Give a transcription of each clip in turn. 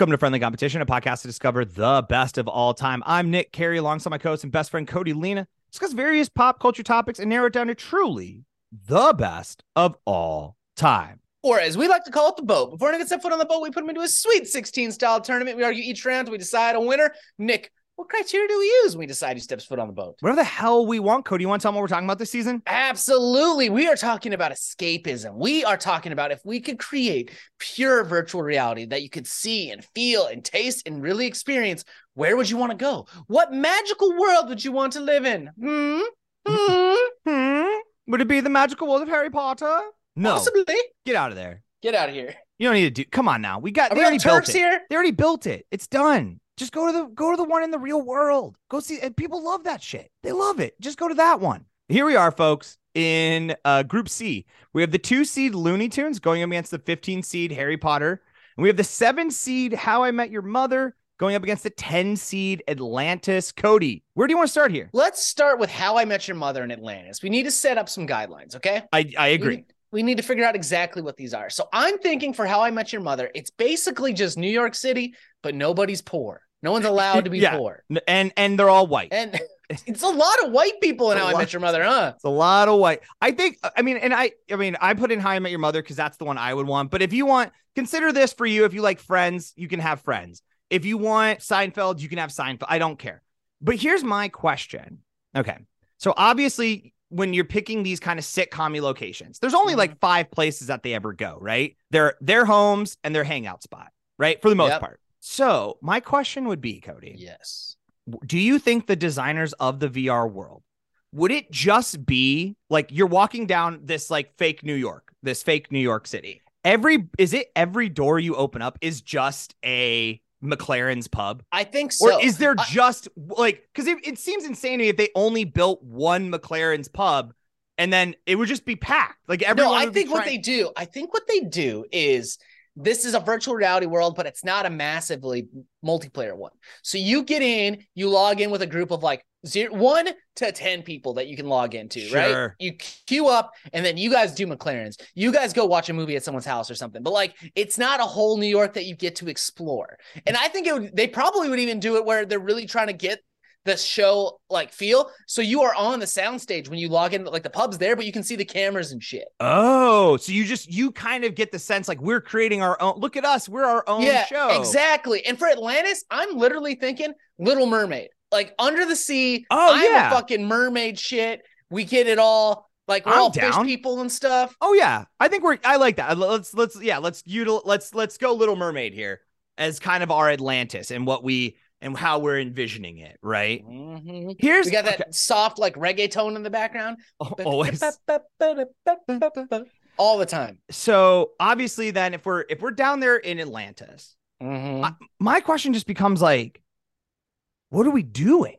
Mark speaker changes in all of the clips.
Speaker 1: Welcome to Friendly Competition, a podcast to discover the best of all time. I'm Nick Carey, alongside my co-host and best friend Cody Lena. Discuss various pop culture topics and narrow it down to truly the best of all time.
Speaker 2: Or as we like to call it, the boat. Before anyone gets set foot on the boat, we put them into a sweet 16 style tournament. We argue each round. We decide a winner. Nick, what criteria do we use when we decide who steps foot on the boat?
Speaker 1: Whatever the hell we want, Cody. You want to tell them what we're talking about this season?
Speaker 2: Absolutely. We are talking about escapism. We are talking about if we could create pure virtual reality that you could see and feel and taste and really experience, where would you want to go? What magical world would you want to live in? Hmm? Hmm?
Speaker 1: Hmm? Would it be the magical world of Harry Potter? No.
Speaker 2: Possibly.
Speaker 1: Get out of there.
Speaker 2: Get out of here.
Speaker 1: You don't need to do. Come on now. We got.
Speaker 2: Are
Speaker 1: they
Speaker 2: we
Speaker 1: already built it.
Speaker 2: here?
Speaker 1: They already built it. It's done. Just go to the go to the one in the real world. Go see. And people love that shit. They love it. Just go to that one. Here we are, folks. In uh, Group C, we have the two seed Looney Tunes going up against the 15 seed Harry Potter, and we have the seven seed How I Met Your Mother going up against the 10 seed Atlantis. Cody, where do you want to start here?
Speaker 2: Let's start with How I Met Your Mother in Atlantis. We need to set up some guidelines, okay?
Speaker 1: I I agree.
Speaker 2: We, we need to figure out exactly what these are. So I'm thinking for How I Met Your Mother, it's basically just New York City, but nobody's poor. No one's allowed to be
Speaker 1: Yeah.
Speaker 2: poor.
Speaker 1: And and they're all white.
Speaker 2: And it's a lot of white people in How I. Met Your Mother, huh?
Speaker 1: It's a lot of white. I think. Uh, I mean, and I. I mean, I put in How I Met Your Mother because that's the one I would want. But if you want, consider this for you. If you like Friends, you can have Friends. If you want Seinfeld, you can have Seinfeld. I don't care. But here's my question. Okay, so obviously, when you're picking these kind of sitcom locations, there's only like mm-hmm. five places that they ever go. Right? Their their homes and their hangout spot. Right? For the most
Speaker 2: Yep.
Speaker 1: part. So my question would be, Cody
Speaker 2: Yes.
Speaker 1: do you think the designers of the VR world would it just be like you're walking down this like fake New York, this fake New York City? Every is it every door you open up is just a MacLaren's pub?
Speaker 2: I think so.
Speaker 1: or is there
Speaker 2: I-
Speaker 1: just like because it, it seems insane to me if they only built one MacLaren's pub and then it would just be packed. Like everyone
Speaker 2: no, I think what they do, I think what they do is this is a virtual reality world, but it's not a massively multiplayer one. So you get in, you log in with a group of like zero, one to 10 people that you can log into, right? You queue up and then you guys do MacLaren's. You guys go watch a movie at someone's house or something, but like it's not a whole New York that you get to explore. And I think it would, they probably would even do it where they're really trying to get the show like feel. So you are on the soundstage when you log in, like the pub's there, but you can see the cameras and shit.
Speaker 1: Oh, so you just you kind of get the sense like we're creating our own. Look at us, we're our own
Speaker 2: yeah,
Speaker 1: show.
Speaker 2: exactly. And for Atlantis, I'm literally thinking Little Mermaid, like under the sea.
Speaker 1: Oh,
Speaker 2: I'm
Speaker 1: yeah.
Speaker 2: a fucking mermaid shit. We get it all. Like we're
Speaker 1: I'm
Speaker 2: all
Speaker 1: down.
Speaker 2: fish people and stuff.
Speaker 1: Oh yeah, I think we're. I like that. Let's let's yeah. Let's util. Let's let's go Little Mermaid here as kind of our Atlantis and what we and how we're envisioning it. Right
Speaker 2: Mhm.
Speaker 1: here's
Speaker 2: We got that
Speaker 1: okay,
Speaker 2: soft like reggae tone in the background
Speaker 1: always.
Speaker 2: all the time.
Speaker 1: So obviously, then if we're if we're down there in Atlantis,
Speaker 2: Mhm.
Speaker 1: my, my question just becomes like, what are we doing?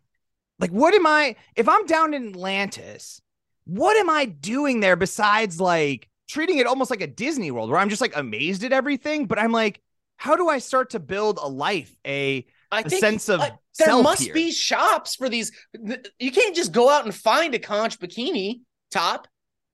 Speaker 1: Like, what am I? If I'm down in Atlantis, what am I doing there besides like treating it almost like a Disney World where I'm just like amazed at everything? But I'm like, how do I start to build a life, a
Speaker 2: I think
Speaker 1: sense of
Speaker 2: uh, there must
Speaker 1: here?
Speaker 2: be shops for these. You can't just go out and find a conch bikini top.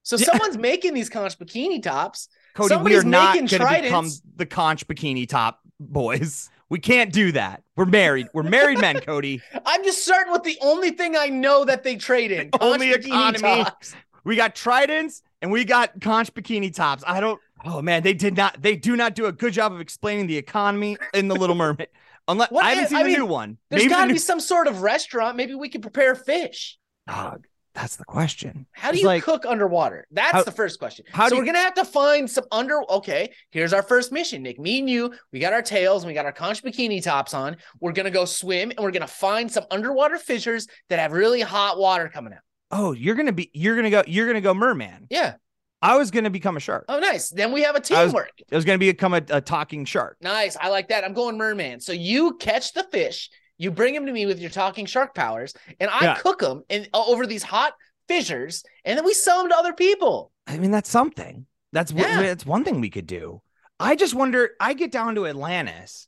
Speaker 2: So
Speaker 1: Yeah.
Speaker 2: someone's making these conch bikini tops.
Speaker 1: Cody, we are not going to become the conch bikini top boys. We can't do that. We're married. We're married men, Cody.
Speaker 2: I'm just starting with the only thing I know that they trade in.
Speaker 1: The only economy.
Speaker 2: tops.
Speaker 1: We got tridents and we got conch bikini tops. I don't. Oh man, they did not. They do not do a good job of explaining the economy in the Little Mermaid. Unless
Speaker 2: What
Speaker 1: I haven't
Speaker 2: if-
Speaker 1: seen
Speaker 2: I
Speaker 1: the
Speaker 2: mean,
Speaker 1: new one.
Speaker 2: There's got to
Speaker 1: new-
Speaker 2: be some sort of restaurant. Maybe we could prepare fish.
Speaker 1: Dog, that's the question.
Speaker 2: How do
Speaker 1: It's
Speaker 2: you
Speaker 1: like,
Speaker 2: cook underwater? That's
Speaker 1: How-
Speaker 2: the first question. so we're
Speaker 1: you-
Speaker 2: gonna have to find some under. Okay, here's our first mission, Nick. Me and you, we got our tails and we got our conch bikini tops on. We're gonna go swim and we're gonna find some underwater fissures that have really hot water coming out.
Speaker 1: Oh, you're gonna be. You're gonna go. You're gonna go merman.
Speaker 2: Yeah.
Speaker 1: I was gonna become a shark.
Speaker 2: Oh, nice. Then we have a teamwork.
Speaker 1: It was gonna become a, a talking shark.
Speaker 2: Nice. I like that. I'm going merman. So you catch the fish, you bring him to me with your talking shark powers, and I
Speaker 1: Yeah.
Speaker 2: cook them in over these hot fissures, and then we sell them to other people.
Speaker 1: I mean, that's something. That's
Speaker 2: Yeah.
Speaker 1: that's one thing we could do. I just wonder. I get down to Atlantis,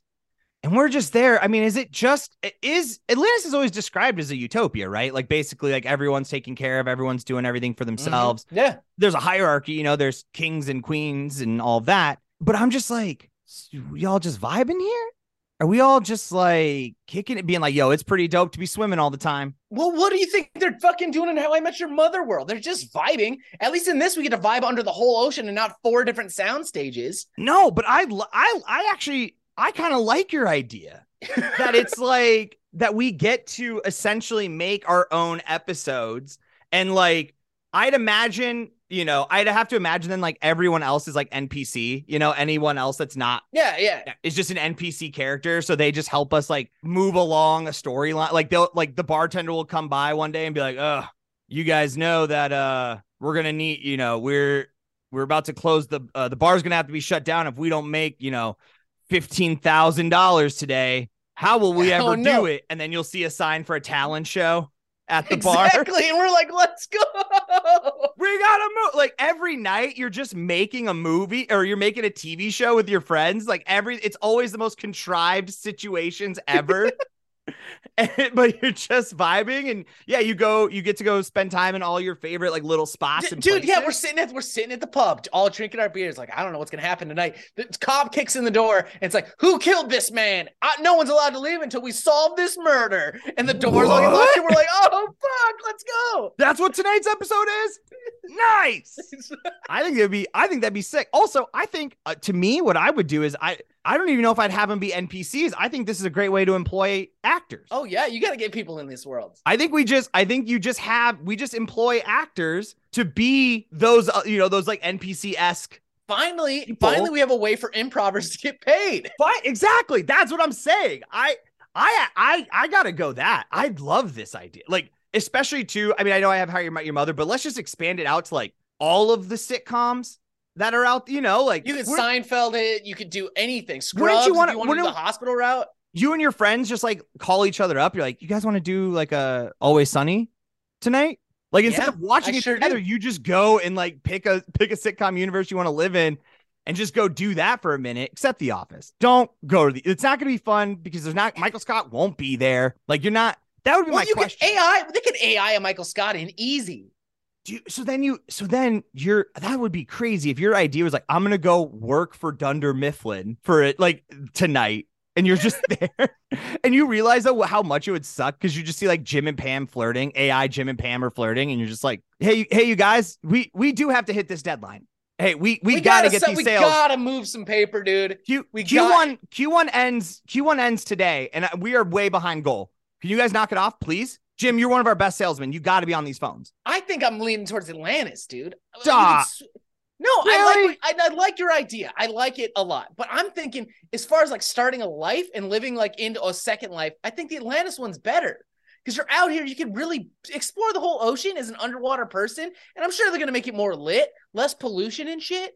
Speaker 1: and we're just there. I mean, is it just is Atlantis is always described as a utopia, right? Like basically, like everyone's taking care of, everyone's doing everything for mm-hmm. themselves.
Speaker 2: Yeah.
Speaker 1: There's a hierarchy, you know. There's kings and queens and all that. But I'm just like, y'all just vibing here. are we all just like kicking it, being like, yo, it's pretty dope to be swimming all the time?
Speaker 2: Well, what do you think they're fucking doing in How I Met Your Mother world? They're just vibing. At least in this, we get to vibe under the whole ocean and not four different sound stages.
Speaker 1: No, but I, I, I actually, I kind of like your idea that it's like that we get to essentially make our own episodes and like I'd imagine, you know, I'd have to imagine then like everyone else is like NPC, you know, anyone else that's not
Speaker 2: Yeah, yeah.
Speaker 1: is just an NPC character. So they just help us like move along a storyline. Like they'll like the bartender will come by one day and be like, oh, you guys know that uh we're gonna need, you know, we're we're about to close the uh, the bar's gonna have to be shut down if we don't make, you know, fifteen thousand dollars today. How will we oh, ever
Speaker 2: Oh, no.
Speaker 1: do it? And then you'll see a sign for a talent show at the
Speaker 2: exactly.
Speaker 1: bar. Exactly.
Speaker 2: And we're like, let's go.
Speaker 1: We gotta move. Like every night, you're just making a movie or you're making a TV show with your friends. Like every, it's always the most contrived situations ever. And- but you're just vibing, and yeah, you go, you get to go spend time in all your favorite like little spots.
Speaker 2: D-
Speaker 1: and
Speaker 2: Dude, yeah, we're sitting at we're sitting at the pub, all drinking our beers. Like, I don't know what's gonna happen tonight. The cop kicks in the door, and it's like, "Who killed this man? Uh, no one's allowed to leave until we solve this murder." And the door's like locked, and we're like, "Oh fuck, let's go!"
Speaker 1: That's what tonight's episode is. Nice. I think it'd be. I think that'd be sick. Also, I think uh, to me, what I would do is I. I don't even know if I'd have them be NPCs. I think this is a great way to employ actors.
Speaker 2: oh yeah, you got to get people in this world.
Speaker 1: I think we just. I think you just have. We just employ actors to be those. Uh, you know, those like NPC esque.
Speaker 2: Finally,
Speaker 1: People-
Speaker 2: finally, we have a way for improvers to get paid.
Speaker 1: Fine. Exactly. That's what I'm saying. I. I. I. I gotta go. That I love this idea. Like, especially to. I mean, I know I have How You Met Your Mother, but let's just expand it out to like all of the sitcoms that are out. You know, like
Speaker 2: You could Seinfeld it. You could do anything.
Speaker 1: Wouldn't
Speaker 2: Scrubs.
Speaker 1: you wanna-
Speaker 2: you want to do the hospital route?
Speaker 1: you and your friends just like call each other up. You're like, you guys want to do like a Always Sunny tonight? Like instead
Speaker 2: Yeah,
Speaker 1: of watching
Speaker 2: I
Speaker 1: it
Speaker 2: sure
Speaker 1: together,
Speaker 2: do.
Speaker 1: you just go and like pick a pick a sitcom universe you want to live in, and just go do that for a minute. Except The Office. Don't go to the. It's not going to be fun because there's not Michael Scott won't be there. Like you're not. That would be
Speaker 2: Well,
Speaker 1: my
Speaker 2: you
Speaker 1: question.
Speaker 2: AI. They can AI a Michael Scott in easy.
Speaker 1: Do you- so then you so then you're that would be crazy if your idea was like I'm gonna go work for Dunder Mifflin for it like tonight and you're just there and you realize though how much it would suck because you just see like Jim and Pam flirting AI Jim and Pam are flirting and you're just like hey hey you guys we we do have to hit this deadline. Hey we we, gotta, get
Speaker 2: se-
Speaker 1: these
Speaker 2: we
Speaker 1: sales.
Speaker 2: gotta move some paper, dude.
Speaker 1: Q
Speaker 2: we
Speaker 1: Q1 Q1 ends Q1 ends today and uh, we are way behind goal. Can you guys knock it off please Jim you're one of our best salesmen you got to be on these phones
Speaker 2: I think I'm leaning towards Atlantis, dude.
Speaker 1: Stop.
Speaker 2: No, I
Speaker 1: Really?
Speaker 2: like I, I like your idea. I like it a lot. But I'm thinking, as far as like starting a life and living like into a second life, I think the Atlantis one's better. Because you're out here, you can really explore the whole ocean as an underwater person, and I'm sure they're gonna make it more lit, less pollution and shit.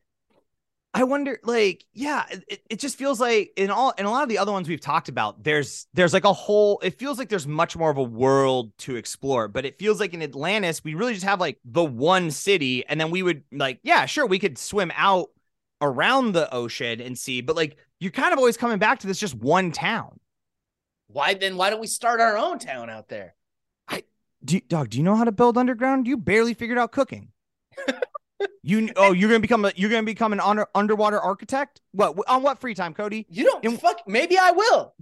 Speaker 1: I wonder, like, yeah, it, it just feels like in all in a lot of the other ones we've talked about, there's there's like a whole. It feels like there's much more of a world to explore, but it feels like in Atlantis we really just have like the one city, and then we would like, yeah, sure, we could swim out around the ocean and see, but like you're kind of always coming back to this just one town.
Speaker 2: Why then? Why don't we start our own town out there?
Speaker 1: I do dog? Do you know how to build underground? You barely figured out cooking. you oh, you're gonna become a you're gonna become an under, underwater architect. What on what free time, Cody?
Speaker 2: You don't fuck. Maybe I will.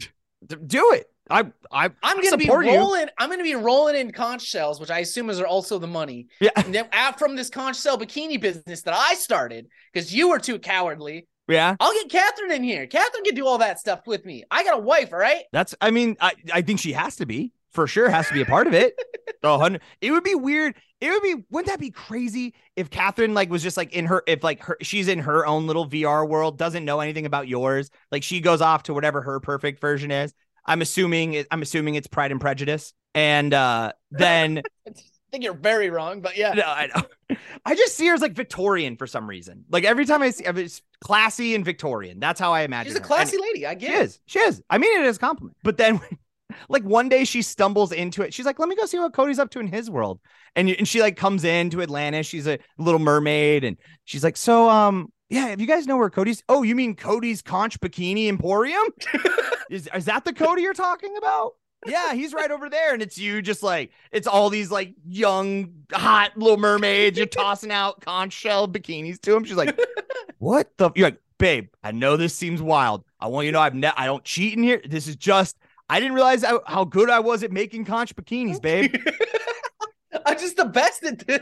Speaker 1: Do it. I I
Speaker 2: I'm gonna be
Speaker 1: support you.
Speaker 2: rolling. I'm gonna be rolling in conch shells, which I assume is also the money.
Speaker 1: Yeah.
Speaker 2: And then out from this conch shell bikini business that I started because you were too cowardly.
Speaker 1: Yeah,
Speaker 2: I'll get Catherine in here. Catherine can do all that stuff with me. I got a wife, all right?
Speaker 1: that's. I mean, I I think she has to be for sure. Has to be a part of it. Oh, hun- it would be weird. It would be. Wouldn't that be crazy if Catherine like was just like in her if like her she's in her own little VR world, doesn't know anything about yours. Like she goes off to whatever her perfect version is. I'm assuming. It, I'm assuming it's Pride and Prejudice, and uh then
Speaker 2: I think you're very wrong, but yeah.
Speaker 1: No, I know. I just see her as like Victorian for some reason. Like every time I see, I mean, it's classy and Victorian. That's how I imagine.
Speaker 2: She's a classy lady. I
Speaker 1: She
Speaker 2: get it.
Speaker 1: is. She is. I mean it as a compliment. But then, like one day she stumbles into it. She's like, "Let me go see what Cody's up to in his world." And and she like comes into Atlantis. She's a little mermaid, and she's like, "So, um, yeah, if you guys know where Cody's? Oh, you mean Cody's Conch Bikini Emporium? is is that the Cody you're talking about?" Yeah, he's right over there, and it's you just like it's all these like young, hot little mermaids. You're tossing out conch shell bikinis to him. She's like, "What the?" You're like, babe, I know this seems wild. I want you to know I've ne- I don't cheat in here. This is just I didn't realize how, how good I was at making conch bikinis, babe.
Speaker 2: I'm just the best at this.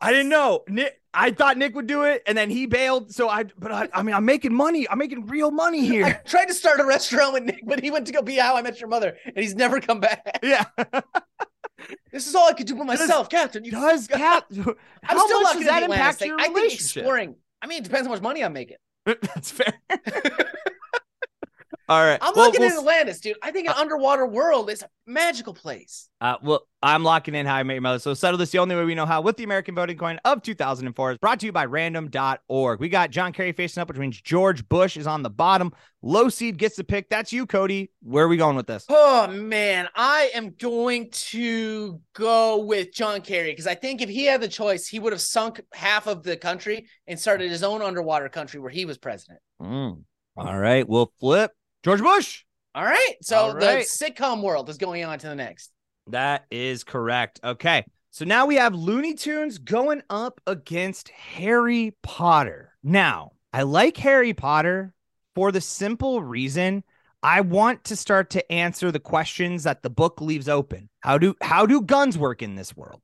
Speaker 1: I didn't know. Nick, I thought Nick would do it, and then he bailed. So I, but I, I mean, I'm making money. I'm making real money here.
Speaker 2: I tried to start a restaurant with Nick, but he went to go be How I Met Your Mother, and he's never come back.
Speaker 1: yeah.
Speaker 2: This is all I could do for myself, Captain. You,
Speaker 1: Does Cap?
Speaker 2: I'm
Speaker 1: how
Speaker 2: still
Speaker 1: does that impact your
Speaker 2: I think
Speaker 1: relationship?
Speaker 2: exploring. I mean, it depends how much money I'm making.
Speaker 1: That's fair. All right.
Speaker 2: I'm
Speaker 1: Well,
Speaker 2: looking
Speaker 1: we'll
Speaker 2: at Atlantis, dude. I think an underwater world is a magical place.
Speaker 1: Uh, well, I'm locking in How I Met Your Mother. So settle this the only way we know how with the American voting coin of 2004 is brought to you by random.org. We got John Kerry facing up, which means George Bush is on the bottom. Low seed gets the pick. That's you, Cody. Where are we going with this?
Speaker 2: Oh man, I am going to go with John Kerry because I think if he had the choice, he would have sunk half of the country and started his own underwater country where he was president.
Speaker 1: Mm. All right. We'll flip George Bush.
Speaker 2: All right. So
Speaker 1: All right.
Speaker 2: the sitcom world is going on to the next.
Speaker 1: That is correct. Okay. So now we have Looney Tunes going up against Harry Potter. Now, I like Harry Potter for the simple reason I want to start to answer the questions that the book leaves open. How do how do guns work in this world?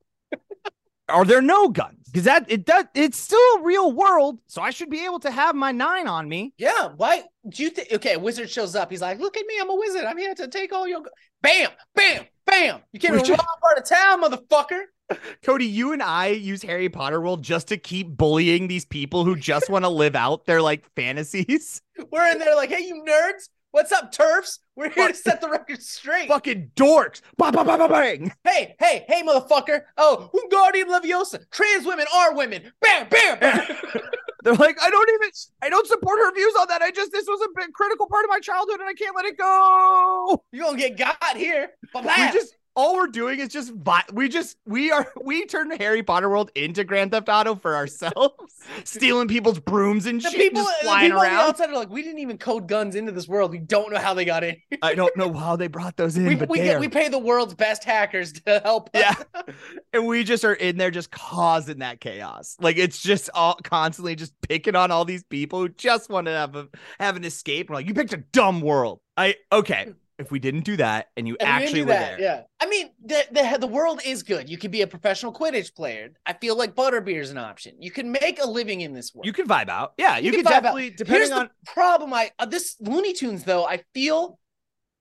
Speaker 1: Are there no guns? Because that it does it's still a real world, so I should be able to have my nine on me.
Speaker 2: Yeah. Why do you think? Okay, a wizard shows up. He's like, "Look at me, I'm a wizard. I'm here to take all your." Bam, bam, bam. You came in the wrong part of town, motherfucker.
Speaker 1: Cody, you and I use Harry Potter World just to keep bullying these people who just want to live out their like fantasies.
Speaker 2: We're in there like, "Hey, you nerds, what's up, TERFs? We're here to set the record straight."
Speaker 1: Fucking dorks. Ba ba ba ba bang.
Speaker 2: Hey, hey, hey, motherfucker. Oh, Wingardium Leviosa. Trans women are women. Bam, bam, bam.
Speaker 1: They're like, I don't even, I don't support her views on that. I just, this was a big critical part of my childhood and I can't let it go.
Speaker 2: You're going to get got here.
Speaker 1: We just, all we're doing is just, we just, we are, we turn Harry Potter World into Grand Theft Auto for ourselves, stealing people's brooms and
Speaker 2: the
Speaker 1: shit,
Speaker 2: people,
Speaker 1: just flying
Speaker 2: people
Speaker 1: around.
Speaker 2: outside are like, we didn't even code guns into this world. We don't know how they got in.
Speaker 1: I don't know how they brought those in,
Speaker 2: we,
Speaker 1: but
Speaker 2: we, get, we pay the world's best hackers to help us.
Speaker 1: Yeah. and we just are in there just causing that chaos. Like it's just all constantly just picking on all these people who just want to have a have an escape. We're like, you picked a dumb world. I okay. If we didn't do that and you
Speaker 2: didn't
Speaker 1: actually were
Speaker 2: that,
Speaker 1: there,
Speaker 2: Yeah. I mean, the, the the world is good. You could be a professional Quidditch player. I feel like butterbeer is an option. You can make a living in this world.
Speaker 1: you can vibe out. Yeah, you,
Speaker 2: can
Speaker 1: can,
Speaker 2: vibe out.
Speaker 1: definitely
Speaker 2: Here's
Speaker 1: depending
Speaker 2: the
Speaker 1: on
Speaker 2: problem. I uh, this Looney Tunes though. I feel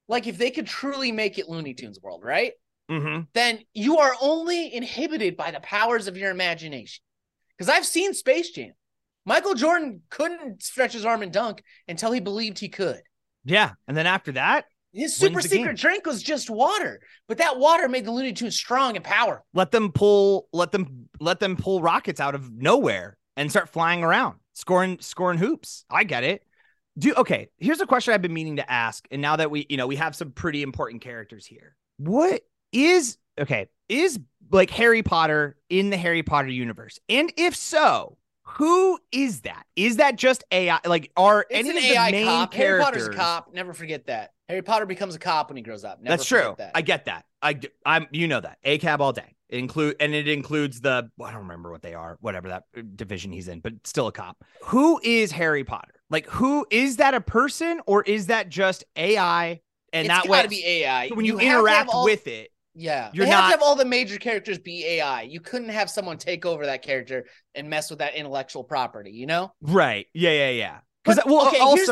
Speaker 2: like if they could truly make it Looney Tunes world, right?
Speaker 1: Mm-hmm.
Speaker 2: Then you are only inhibited by the powers of your imagination. Because I've seen Space Jam. Michael Jordan couldn't stretch his arm and dunk until he believed he could.
Speaker 1: Yeah. And then after that,
Speaker 2: His super secret drink was just water, but that water made the Looney Tunes strong and powerful.
Speaker 1: let them pull let them let them pull rockets out of nowhere and start flying around, scoring scoring hoops. I get it. Do okay, here's a question I've been meaning to ask and now that we, you know, we have some pretty important characters here. What is okay, is like Harry Potter in the Harry Potter universe? And if so, who is that? Is that just AI? Like, are
Speaker 2: It's
Speaker 1: any
Speaker 2: an
Speaker 1: of the
Speaker 2: AI
Speaker 1: main
Speaker 2: cop.
Speaker 1: characters?
Speaker 2: Harry Potter's a cop. Never forget that. Harry Potter becomes a cop when he grows up. Never
Speaker 1: That's true.
Speaker 2: That.
Speaker 1: I get that. I I'm you know that a cab all day. It include and it includes the I don't remember what they are, whatever that uh, division he's in, but still a cop. Who is Harry Potter? Like who is that a person or is that just AI? And
Speaker 2: it's
Speaker 1: that
Speaker 2: got
Speaker 1: way
Speaker 2: to be AI.
Speaker 1: when you,
Speaker 2: have
Speaker 1: interact
Speaker 2: all-
Speaker 1: with it,
Speaker 2: yeah,
Speaker 1: you're
Speaker 2: have
Speaker 1: not-
Speaker 2: to have all the major characters be AI. You couldn't have someone take over that character and mess with that intellectual property. You know?
Speaker 1: right? Yeah, yeah, yeah. Because well,
Speaker 2: okay, here's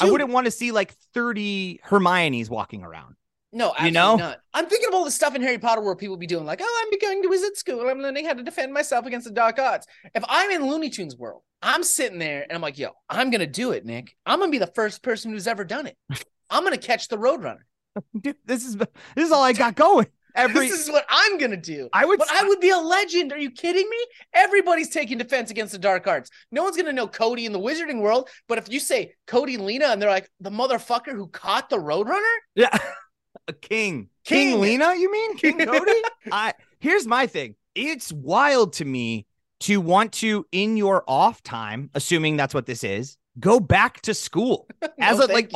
Speaker 1: also I wouldn't want to see like 30 Hermione's walking around.
Speaker 2: No,
Speaker 1: you know?
Speaker 2: not. I'm thinking of all the stuff in Harry Potter where people be doing like, "Oh, I'm going to wizard school. I'm learning how to defend myself against the dark arts." If I'm in Looney Tunes world, I'm sitting there and I'm like, "Yo, I'm gonna do it, Nick. I'm gonna be the first person who's ever done it. I'm gonna catch the Roadrunner.
Speaker 1: Dude, this is this is all I got going. Every
Speaker 2: this is what I'm gonna do."
Speaker 1: I would
Speaker 2: But I would be a legend. Are you kidding me? Everybody's taking defense against the dark arts. No one's gonna know Cody in the wizarding world. But if you say Cody and Lena and they're like the motherfucker who caught the Roadrunner,
Speaker 1: Yeah. A king. king.
Speaker 2: King.
Speaker 1: Lena, you mean? King Cody? I here's my thing. It's wild to me to want to, in your off time, assuming that's what this is, go back to school. As
Speaker 2: No,
Speaker 1: a like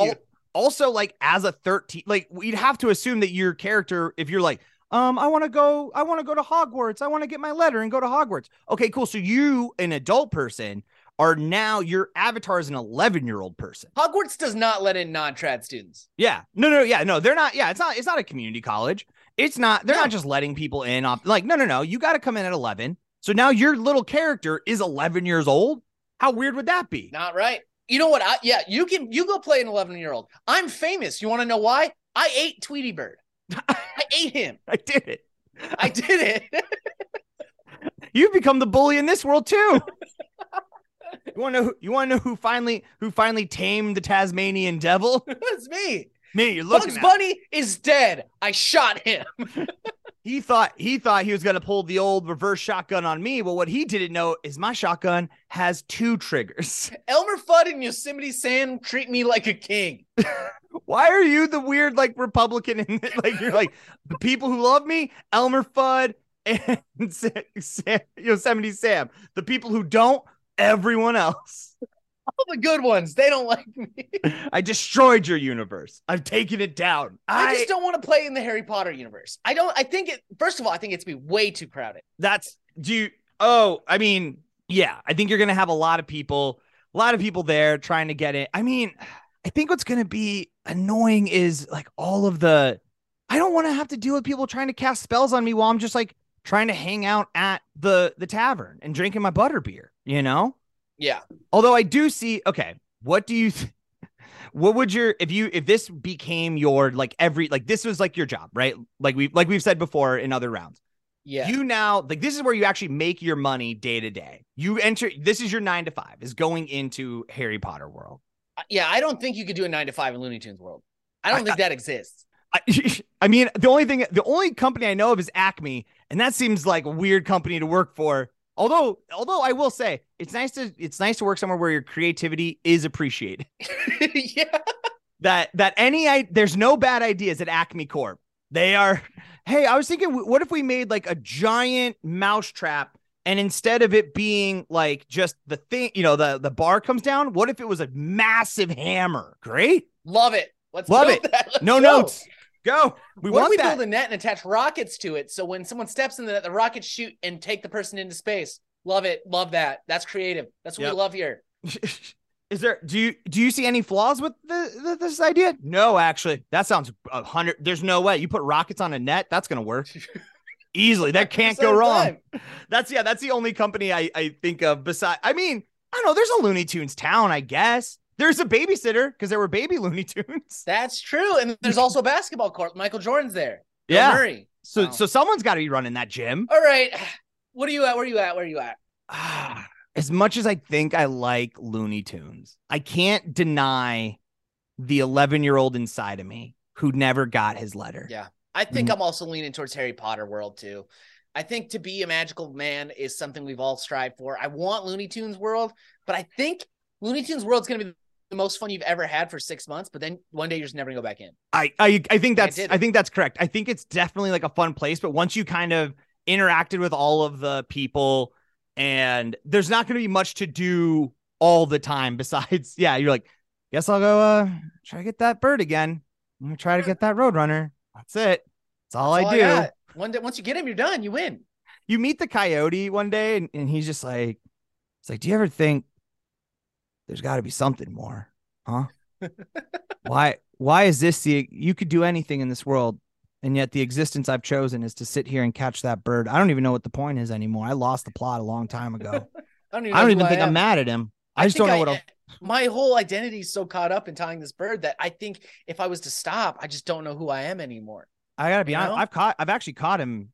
Speaker 1: also like as a 13, like we'd have to assume that your character, if you're like, um, I want to go, I want to go to Hogwarts, I want to get my letter and go to Hogwarts. Okay, cool. So you, an adult person, are now your avatar is an 11 year old person.
Speaker 2: Hogwarts does not let in non-trad students.
Speaker 1: Yeah. No, no, yeah, no, they're not. Yeah, it's not. It's not a community college. It's not. They're
Speaker 2: No.
Speaker 1: not just letting people in off. Like, no, no, no. You got to come in at 11. So now your little character is 11 years old. How weird would that be?
Speaker 2: Not right. You know what? I, yeah, you can you go play an 11 year old. I'm famous. You want to know why? I ate Tweety Bird. I ate him.
Speaker 1: I did it.
Speaker 2: I did it.
Speaker 1: You've become the bully in this world too. you want to know? Who, you want to know who finally who finally tamed the Tasmanian devil?
Speaker 2: That's me.
Speaker 1: Me. You're looking.
Speaker 2: Bugs Bunny is dead. I shot him.
Speaker 1: He thought he thought he was gonna pull the old reverse shotgun on me. Well, what he didn't know is my shotgun has two triggers.
Speaker 2: Elmer Fudd and Yosemite Sam treat me like a king.
Speaker 1: Why are you the weird like Republican? In like you're like the people who love me, Elmer Fudd and Sa- Sam, Yosemite Sam. The people who don't, everyone else.
Speaker 2: All the good ones, they don't like me.
Speaker 1: I destroyed your universe. I've taken it down.
Speaker 2: I,
Speaker 1: I,
Speaker 2: just don't want to play in the Harry Potter universe. I don't. I think it. First of all, I think it's be way too crowded.
Speaker 1: that's do you oh i mean yeah i think you're gonna have a lot of people a lot of people there trying to get it i mean i think what's gonna be annoying is like all of the i don't want to have to deal with people trying to cast spells on me while i'm just like trying to hang out at the the tavern and drinking my butter beer you know
Speaker 2: Yeah,
Speaker 1: although i do see okay what do you th- what would your if you if this became your like every like this was like your job right like we like we've said before in other rounds
Speaker 2: yeah.
Speaker 1: you now like this is where you actually make your money day to day. You enter this is your nine to five is going into Harry Potter world.
Speaker 2: Uh, yeah, I don't think you could do a nine to five in Looney Tunes world. I don't
Speaker 1: I-
Speaker 2: think that exists.
Speaker 1: I, I mean, the only thing, the only company I know of is Acme, and that seems like a weird company to work for. Although, although I will say, it's nice to it's nice to work somewhere where your creativity is appreciated.
Speaker 2: yeah,
Speaker 1: That that any I there's no bad ideas at Acme Corp. They are. Hey, I was thinking, what if we made like a giant mousetrap, and instead of it being like just the thing, you know, the the bar comes down. What if it was a massive hammer? Great.
Speaker 2: love it. Let's
Speaker 1: Love it. No
Speaker 2: go.
Speaker 1: notes. Go. We
Speaker 2: what
Speaker 1: want
Speaker 2: we
Speaker 1: that.
Speaker 2: build a net and attach rockets to it? So when someone steps in the net, the rockets shoot and take the person into space. Love it. Love that. That's creative. That's what
Speaker 1: Yep.
Speaker 2: we love here.
Speaker 1: Is there do you do you see any flaws with the, the this idea? No, actually, that sounds a hundred. There's no way you put rockets on a net. That's gonna work easily. That can't go wrong.
Speaker 2: time.
Speaker 1: That's yeah. That's the only company I I think of. Beside, I mean, I don't know. There's a Looney Tunes town, I guess. There's a babysitter because there were baby Looney Tunes.
Speaker 2: That's true. And there's also a basketball court. Michael Jordan's there. Bill
Speaker 1: Yeah.
Speaker 2: Murray.
Speaker 1: So
Speaker 2: Wow.
Speaker 1: so someone's got to be running that gym.
Speaker 2: All right. What are you at? Where are you at? Where are you at?
Speaker 1: Ah, as much as I think I like Looney Tunes, I can't deny the 11 year old inside of me who never got his letter.
Speaker 2: Yeah. I think
Speaker 1: Mhm.
Speaker 2: I'm also leaning towards Harry Potter world too. I think to be a magical man is something we've all strived for. I want Looney Tunes world, but I think Looney Tunes world's going to be the most fun you've ever had for six months. But then one day you're just never going to go back in.
Speaker 1: I, I I think that's
Speaker 2: did
Speaker 1: I, think that's correct. I think it's definitely like a fun place, but once you kind of interacted with all of the people and there's not going to be much to do all the time besides yeah, you're like guess I'll go uh try to get that bird again. I'm going to try to get that roadrunner. That's it. That's all
Speaker 2: That's
Speaker 1: I do.
Speaker 2: got. One day, once you get him, you're done. You win.
Speaker 1: you meet the coyote one day and, and he's just like it's like do you ever think there's got to be something more huh? Why why is this the you could do anything in this world and yet the existence i've chosen is to sit here and catch that bird. I don't even know what the point is anymore. I lost the plot a long time ago.
Speaker 2: I don't even,
Speaker 1: i don't even think
Speaker 2: am.
Speaker 1: i'm mad at him. I, just don't know what else
Speaker 2: My whole identity is so caught up in tying this bird that I think if I was to stop, I just don't know who I am anymore.
Speaker 1: i gotta be
Speaker 2: you
Speaker 1: honest
Speaker 2: know?
Speaker 1: i've caught i've actually caught him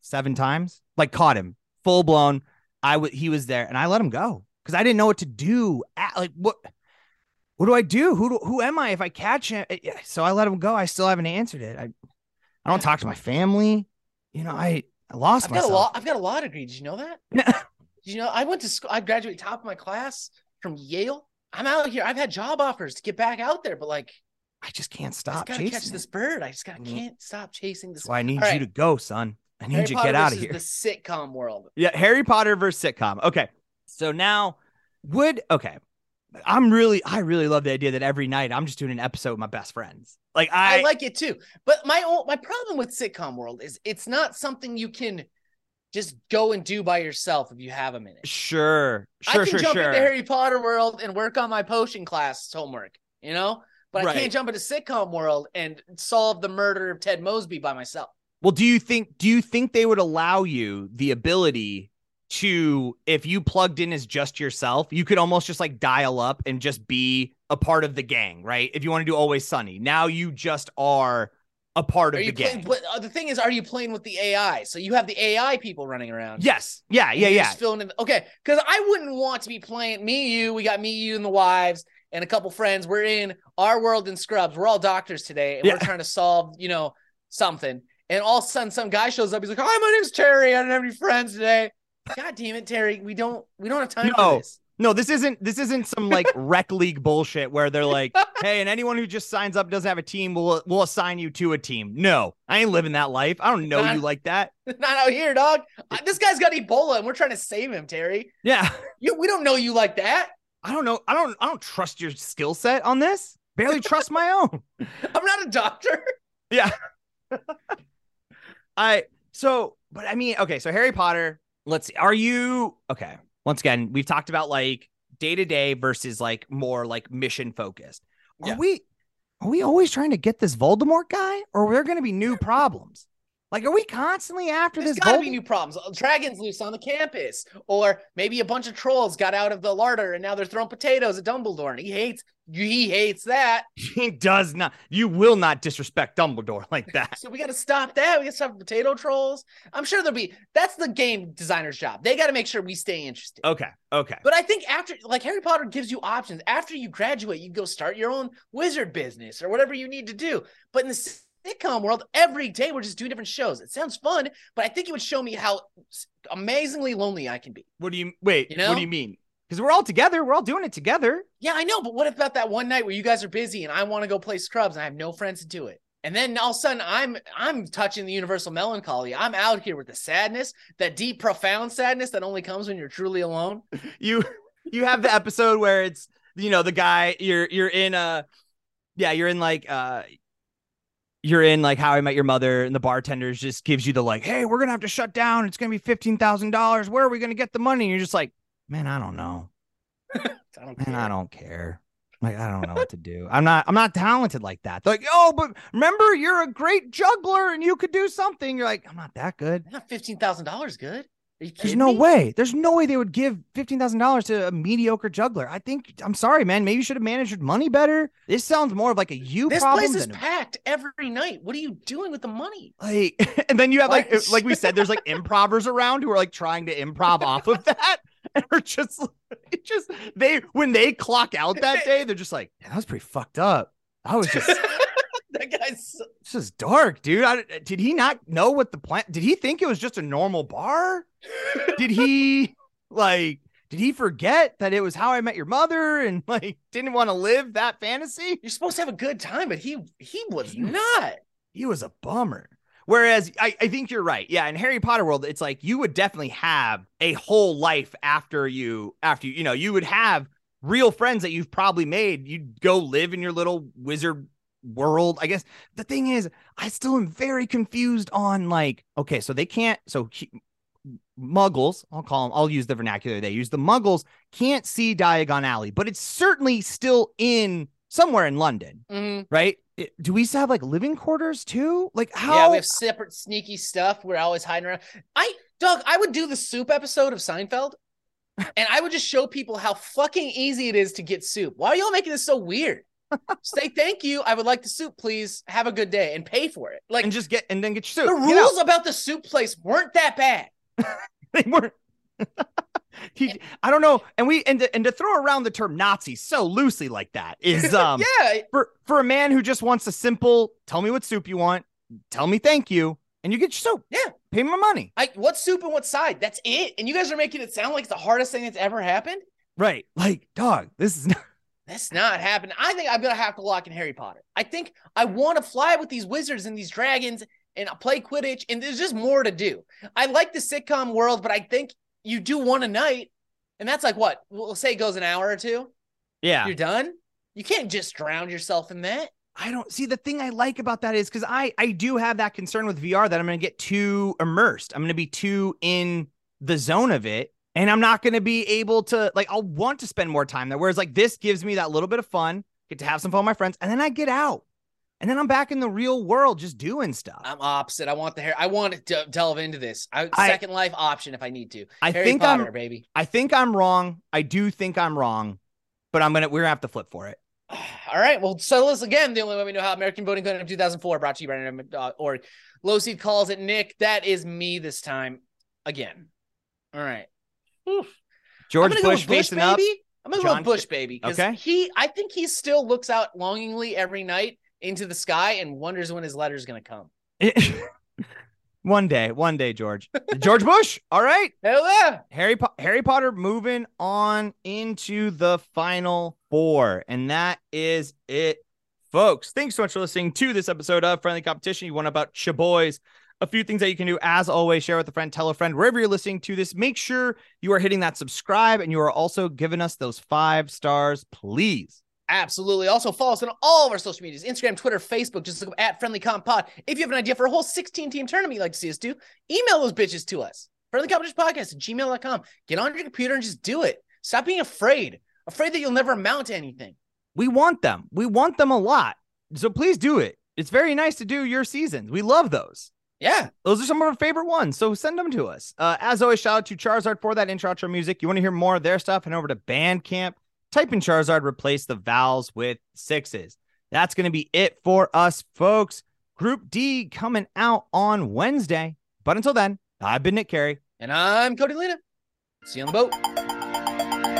Speaker 1: seven times like caught him full blown. I would he was there and i let him go because i didn't know what to do at, like what what do i do who do, who am i if i catch him Eh, so i let him go i still haven't answered it i i don't talk to my family you know i i lost
Speaker 2: I've got a
Speaker 1: myself
Speaker 2: law. I've got a law degree. Did you know that? Did you know I went to school? I graduated top of my class from Yale. I'm out here. I've had job offers to get back out there, but like
Speaker 1: i just can't
Speaker 2: I
Speaker 1: stop
Speaker 2: gotta
Speaker 1: chasing
Speaker 2: catch
Speaker 1: it.
Speaker 2: this bird. I just gotta
Speaker 1: Mhm.
Speaker 2: can't stop chasing this.
Speaker 1: so i need
Speaker 2: All
Speaker 1: you
Speaker 2: right.
Speaker 1: to go son i need
Speaker 2: Harry
Speaker 1: you to
Speaker 2: Potter
Speaker 1: get out of here
Speaker 2: The sitcom world.
Speaker 1: Yeah, Harry Potter versus sitcom. Okay. So now would okay. I'm really I really love the idea that every night I'm just doing an episode with my best friends. Like I,
Speaker 2: I, like it too. But my own, my problem with sitcom world is it's not something you can just go and do by yourself if you have a minute.
Speaker 1: Sure,
Speaker 2: I
Speaker 1: sure,
Speaker 2: can
Speaker 1: sure,
Speaker 2: jump
Speaker 1: sure.
Speaker 2: into Harry Potter world and work on my potion class homework, you know? But I can't jump into sitcom world and solve the murder of Ted Mosby by myself.
Speaker 1: Well, do you think do you think they would allow you the ability to if you plugged in as just yourself, you could almost just like dial up and just be a part of the gang, right? If you want to do Always Sunny, now you just are a part
Speaker 2: Are
Speaker 1: of the gang.
Speaker 2: but uh, the thing is, are you playing with the AI? So you have the AI people running around.
Speaker 1: Yes. Yeah. Yeah. Yeah.
Speaker 2: just filling in. Okay, because I wouldn't want to be playing me, you. We got me, you, and the wives, and a couple friends. We're in our world in Scrubs. We're all doctors today, and
Speaker 1: Yeah.
Speaker 2: we're trying to solve, you know, something. And all of a sudden, some guy shows up. He's like, "Hi, my name's Terry. I don't have any friends today." God damn it, Terry. We don't. We don't have time
Speaker 1: No.
Speaker 2: for this.
Speaker 1: No, this isn't this isn't some like rec league bullshit where they're like, hey, and anyone who just signs up doesn't have a team, we'll we'll assign you to a team. No, I ain't living that life. I don't know
Speaker 2: Not-
Speaker 1: you like that.
Speaker 2: Not out here, dog. This guy's got Ebola, and we're trying to save him, Terry.
Speaker 1: Yeah.
Speaker 2: You, we don't know you like that.
Speaker 1: I don't know. I don't I don't trust your skill set on this. Barely trust my own.
Speaker 2: I'm not a doctor. Yeah.
Speaker 1: I so but I mean, okay, so Harry Potter, let's see. Are you okay? Once again, we've talked about like day to day versus like more like mission focused. Are
Speaker 2: Yeah.
Speaker 1: we are we always trying to get this Voldemort guy or are there gonna be new problems? Like, are we constantly after
Speaker 2: There's
Speaker 1: this?
Speaker 2: got to
Speaker 1: Voldemort?
Speaker 2: be new problems. Uh, Dragons loose on the campus, or maybe a bunch of trolls got out of the larder and now they're throwing potatoes at Dumbledore, and he hates he hates that.
Speaker 1: He does not. You will not disrespect Dumbledore like that.
Speaker 2: So we got to stop that. We got to stop potato trolls. I'm sure there'll be. That's the game designer's job. They got to make sure we stay interested.
Speaker 1: Okay. Okay.
Speaker 2: But I think after, like Harry Potter gives you options. After you graduate, you go start your own wizard business or whatever you need to do. But in the sitcom world, every day we're just doing different shows. It sounds fun, but I think it would show me how amazingly lonely I can be.
Speaker 1: What do you wait?
Speaker 2: You know?
Speaker 1: What do you mean? Because we're all together. We're all doing it together.
Speaker 2: Yeah, I know, but what about that one night where you guys are busy and I want to go play Scrubs and I have no friends to do it? And then all of a sudden I'm I'm touching the universal melancholy. I'm out here with the sadness, that deep, profound sadness that only comes when you're truly alone.
Speaker 1: You you have the episode where it's you know the guy you're you're in a yeah you're in like uh you're in like How I Met Your Mother and the bartenders just gives you the like hey we're gonna have to shut down. It's gonna be fifteen thousand dollars. Where are we gonna get the money? And you're just like man I don't know.
Speaker 2: I don't
Speaker 1: man
Speaker 2: care.
Speaker 1: I don't care. Like I don't know what to do. I'm not I'm not talented like that. They're like oh but remember you're a great juggler and you could do something. You're like I'm not that good.
Speaker 2: Not fifteen thousand dollars good.
Speaker 1: There's no
Speaker 2: me?
Speaker 1: way. There's no way they would give fifteen thousand dollars to a mediocre juggler. I think I'm sorry, man. Maybe you should have managed your money better. This sounds more of like a you problem.
Speaker 2: This place is
Speaker 1: than a-
Speaker 2: packed every night. What are you doing with the money?
Speaker 1: like. And then you have like, like we said, there's like improvers around who are like trying to improv off of that, and are just, it just they when they clock out that day, they're just like, that was pretty fucked up. I was just,
Speaker 2: that guy's
Speaker 1: this is dark, dude. I, did he not know what the plan? Did he think it was just a normal bar? Did he like did he forget that it was how I met your mother and like didn't want to live that fantasy?
Speaker 2: You're supposed to have a good time, but he he was
Speaker 1: He
Speaker 2: not.
Speaker 1: He was a bummer. Whereas I, I think you're right. Yeah, in Harry Potter world, it's like you would definitely have a whole life after you after you, you know, you would have real friends that you've probably made. You'd go live in your little wizard world. I guess the thing is, I still am very confused on like, okay, so they can't so he, muggles, I'll call them, I'll use the vernacular they use. The muggles can't see Diagon Alley, but it's certainly still in somewhere in London,
Speaker 2: Mhm.
Speaker 1: right? Do we still have like living quarters too? Like how
Speaker 2: Yeah, we have separate sneaky stuff. We're always hiding around. I, Doug, I would do the soup episode of Seinfeld, and I would just show people how fucking easy it is to get soup. Why are y'all making this so weird? Say thank you. I would like the soup, please. Have a good day, and pay for it. Like
Speaker 1: and just get and then get your soup. the
Speaker 2: rules about the soup place weren't that bad.
Speaker 1: they weren't. he, I don't know, and we and to, and to throw around the term Nazi so loosely like that is um
Speaker 2: yeah,
Speaker 1: for for a man who just wants a simple tell me what soup you want, tell me thank you, and you get your soup.
Speaker 2: Yeah.
Speaker 1: pay me my money.
Speaker 2: I what soup and what side? That's it. And you guys are making it sound like it's the hardest thing that's ever happened.
Speaker 1: Right, like dog. This is not.
Speaker 2: That's not happening. I think I'm gonna have to lock in Harry Potter. I think I want to fly with these wizards and these dragons and play Quidditch, and there's just more to do. I like the sitcom world, but I think you do one a night, and that's like what we'll say it goes an hour or two.
Speaker 1: Yeah,
Speaker 2: You're done. You can't just drown yourself in that.
Speaker 1: I don't see the thing I like about that is because I I do have that concern with VR that I'm going to get too immersed. I'm going to be too in the zone of it, and I'm not going to be able to like. I'll want to spend more time there. Whereas like this gives me that little bit of fun, get to have some fun with my friends, and then I get out, and then I'm back in the real world just doing stuff.
Speaker 2: I'm opposite. I want the hair. I want to delve into this. I,
Speaker 1: I-
Speaker 2: Second Life option if I need to.
Speaker 1: I
Speaker 2: Harry
Speaker 1: think
Speaker 2: Potter,
Speaker 1: I'm
Speaker 2: baby.
Speaker 1: I think I'm wrong. I do think I'm wrong, but I'm gonna we're gonna have to flip for it.
Speaker 2: All right. Well, settle this again. The only way we know how American voting code of 2004 brought to you by random.org. Low seed calls it Nick. That is me this time again. All right. Oof.
Speaker 1: George Bush
Speaker 2: Bush,
Speaker 1: facing
Speaker 2: baby.
Speaker 1: up.
Speaker 2: I'm gonna
Speaker 1: John
Speaker 2: go Bush, baby. Because
Speaker 1: Okay.
Speaker 2: he, I think he still looks out longingly every night into the sky and wonders when his letter's gonna come.
Speaker 1: one day, one day, George. George Bush. All right.
Speaker 2: Hell yeah!
Speaker 1: Harry po- Harry Potter moving on into the final four, and that is it, folks. Thanks so much for listening to this episode of Friendly Competition. You want about Chaboys. A few things that you can do, as always, share with a friend, tell a friend, wherever you're listening to this. Make sure you are hitting that subscribe and you are also giving us those five stars, please.
Speaker 2: Absolutely. Also, follow us on all of our social medias Instagram, Twitter, Facebook. Just look up at Friendly Comp Pod. If you have an idea for a whole 16 team tournament you'd like to see us do, email those bitches to us. Friendly Competition Podcast at gmail.com. Get on your computer and just do it. Stop being afraid, afraid that you'll never amount to anything.
Speaker 1: We want them. We want them a lot. So please do it. It's very nice to do your seasons. We love those.
Speaker 2: Yeah.
Speaker 1: Those are some of our favorite ones. So send them to us. Uh, as always, shout out to Charizard for that intro outro music. You want to hear more of their stuff? Head over to Bandcamp. Type in Charizard, replace the vowels with sixes. That's going to be it for us, folks. Group D coming out on Wednesday. But until then, I've been Nick Carey.
Speaker 2: And I'm Cody Lena. See you on the boat.